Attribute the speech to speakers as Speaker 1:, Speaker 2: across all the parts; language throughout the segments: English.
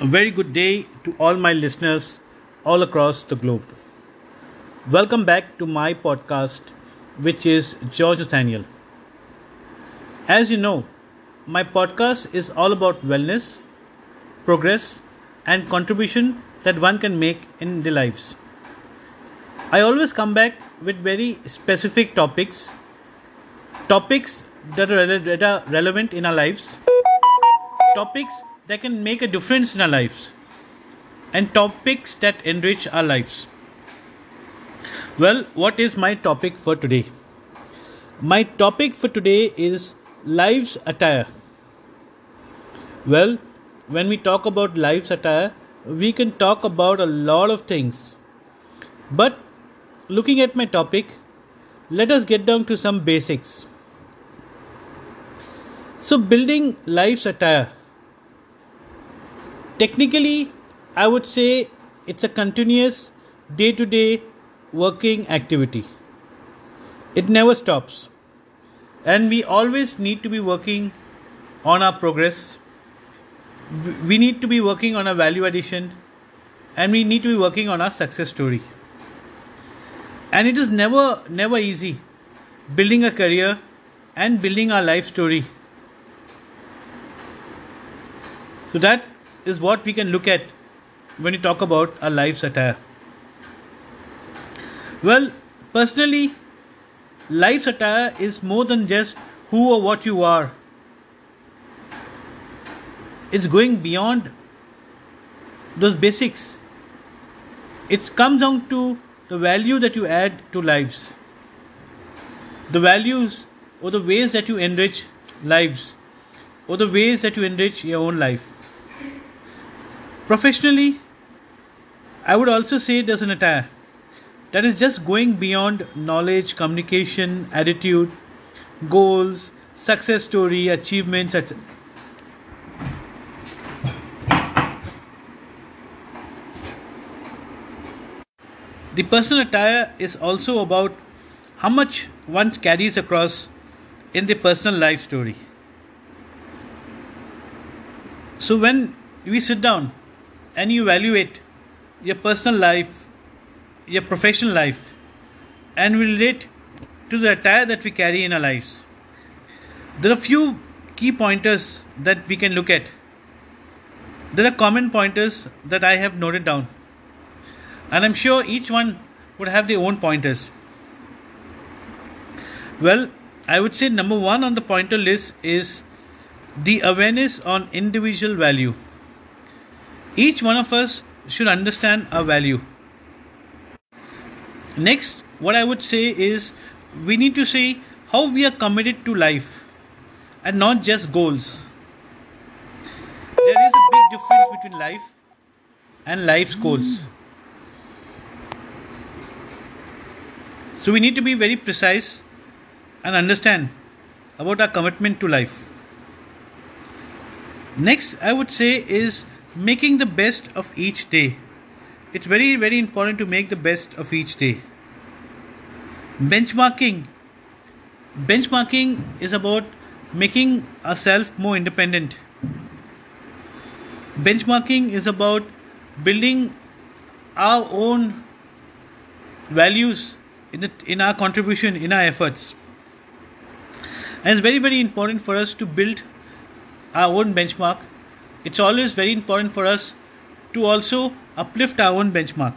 Speaker 1: A very good day to all my listeners all across the globe. Welcome back to my podcast, which is George Nathaniel. As you know, my podcast is all about wellness, progress, and contribution that one can make in their lives. I always come back with very specific topics, topics that are, that are relevant in our lives, topics that can make a difference in our lives, and topics that enrich our lives. Well, what is my topic for today? My topic for today is life's attire. Well, when we talk about life's attire, we can talk about a lot of things. But looking at my topic, let us get down to some basics. So, building life's attire. Technically, I would say it's a continuous day to day working activity. It never stops. And we always need to be working on our progress. We need to be working on our value addition. And we need to be working on our success story. And it is never, never easy building a career and building our life story. So, that is what we can look at when we talk about a life's attire. Well, personally, life's attire is more than just who or what you are. It's going beyond those basics. It comes down to the value that you add to lives, the values or the ways that you enrich lives, or the ways that you enrich your own life. Professionally, I would also say there's an attire that is just going beyond knowledge, communication, attitude, goals, success story, achievements, etc. The personal attire is also about how much one carries across in the personal life story. So, when we sit down and you evaluate your personal life, your professional life, and we relate to the attire that we carry in our lives. There are a few key pointers that we can look at. There are common pointers that I have noted down, and I'm sure each one would have their own pointers. Well, I would say number one on the pointer list is the awareness on individual value. Each one of us should understand our value. Next, what I would say is we need to see how we are committed to life and not just goals. There is a big difference between life and life's goals. So we need to be very precise and understand about our commitment to life. Next, I would say is making the best of each day. It's very, very important to make the best of each day. Benchmarking. Benchmarking is about making ourselves more independent. Benchmarking is about building our own values in, the, in our contribution, in our efforts. And it's very, very important for us to build our own benchmark it's always very important for us to also uplift our own benchmark.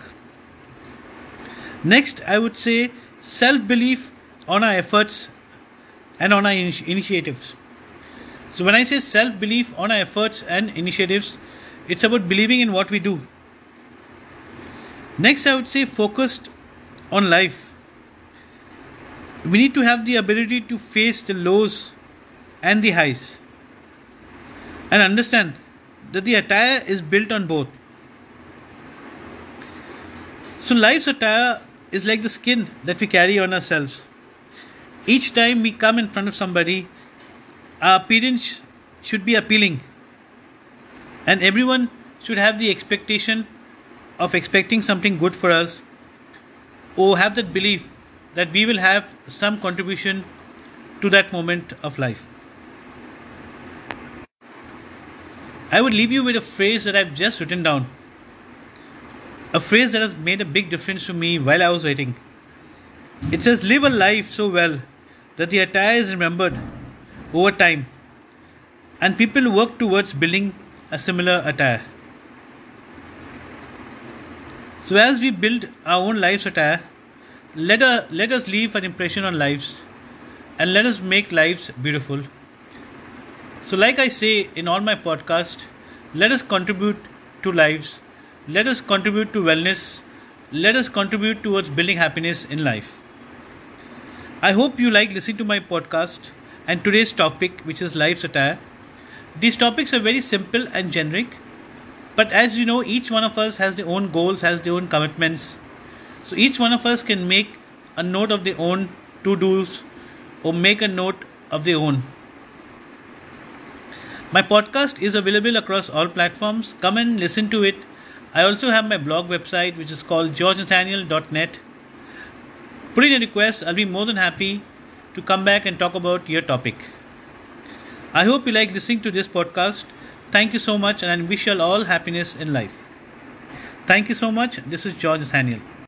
Speaker 1: Next, I would say self belief on our efforts and on our in- initiatives. So, when I say self belief on our efforts and initiatives, it's about believing in what we do. Next, I would say focused on life. We need to have the ability to face the lows and the highs and understand that the attire is built on both. So, life's attire is like the skin that we carry on ourselves. Each time we come in front of somebody, our appearance should be appealing, and everyone should have the expectation of expecting something good for us, or have that belief that we will have some contribution to that moment of life. I would leave you with a phrase that I've just written down. A phrase that has made a big difference to me while I was writing. It says, Live a life so well that the attire is remembered over time and people work towards building a similar attire. So, as we build our own life's attire, let, us, let us leave an impression on lives and let us make lives beautiful. So, like I say in all my podcasts, let us contribute to lives, let us contribute to wellness, let us contribute towards building happiness in life. I hope you like listening to my podcast and today's topic, which is life's attire. These topics are very simple and generic, but as you know, each one of us has their own goals, has their own commitments. So each one of us can make a note of their own to dos or make a note of their own. My podcast is available across all platforms. Come and listen to it. I also have my blog website, which is called georgenathaniel.net. Put in a request, I'll be more than happy to come back and talk about your topic. I hope you like listening to this podcast. Thank you so much, and I wish you all happiness in life. Thank you so much. This is George Nathaniel.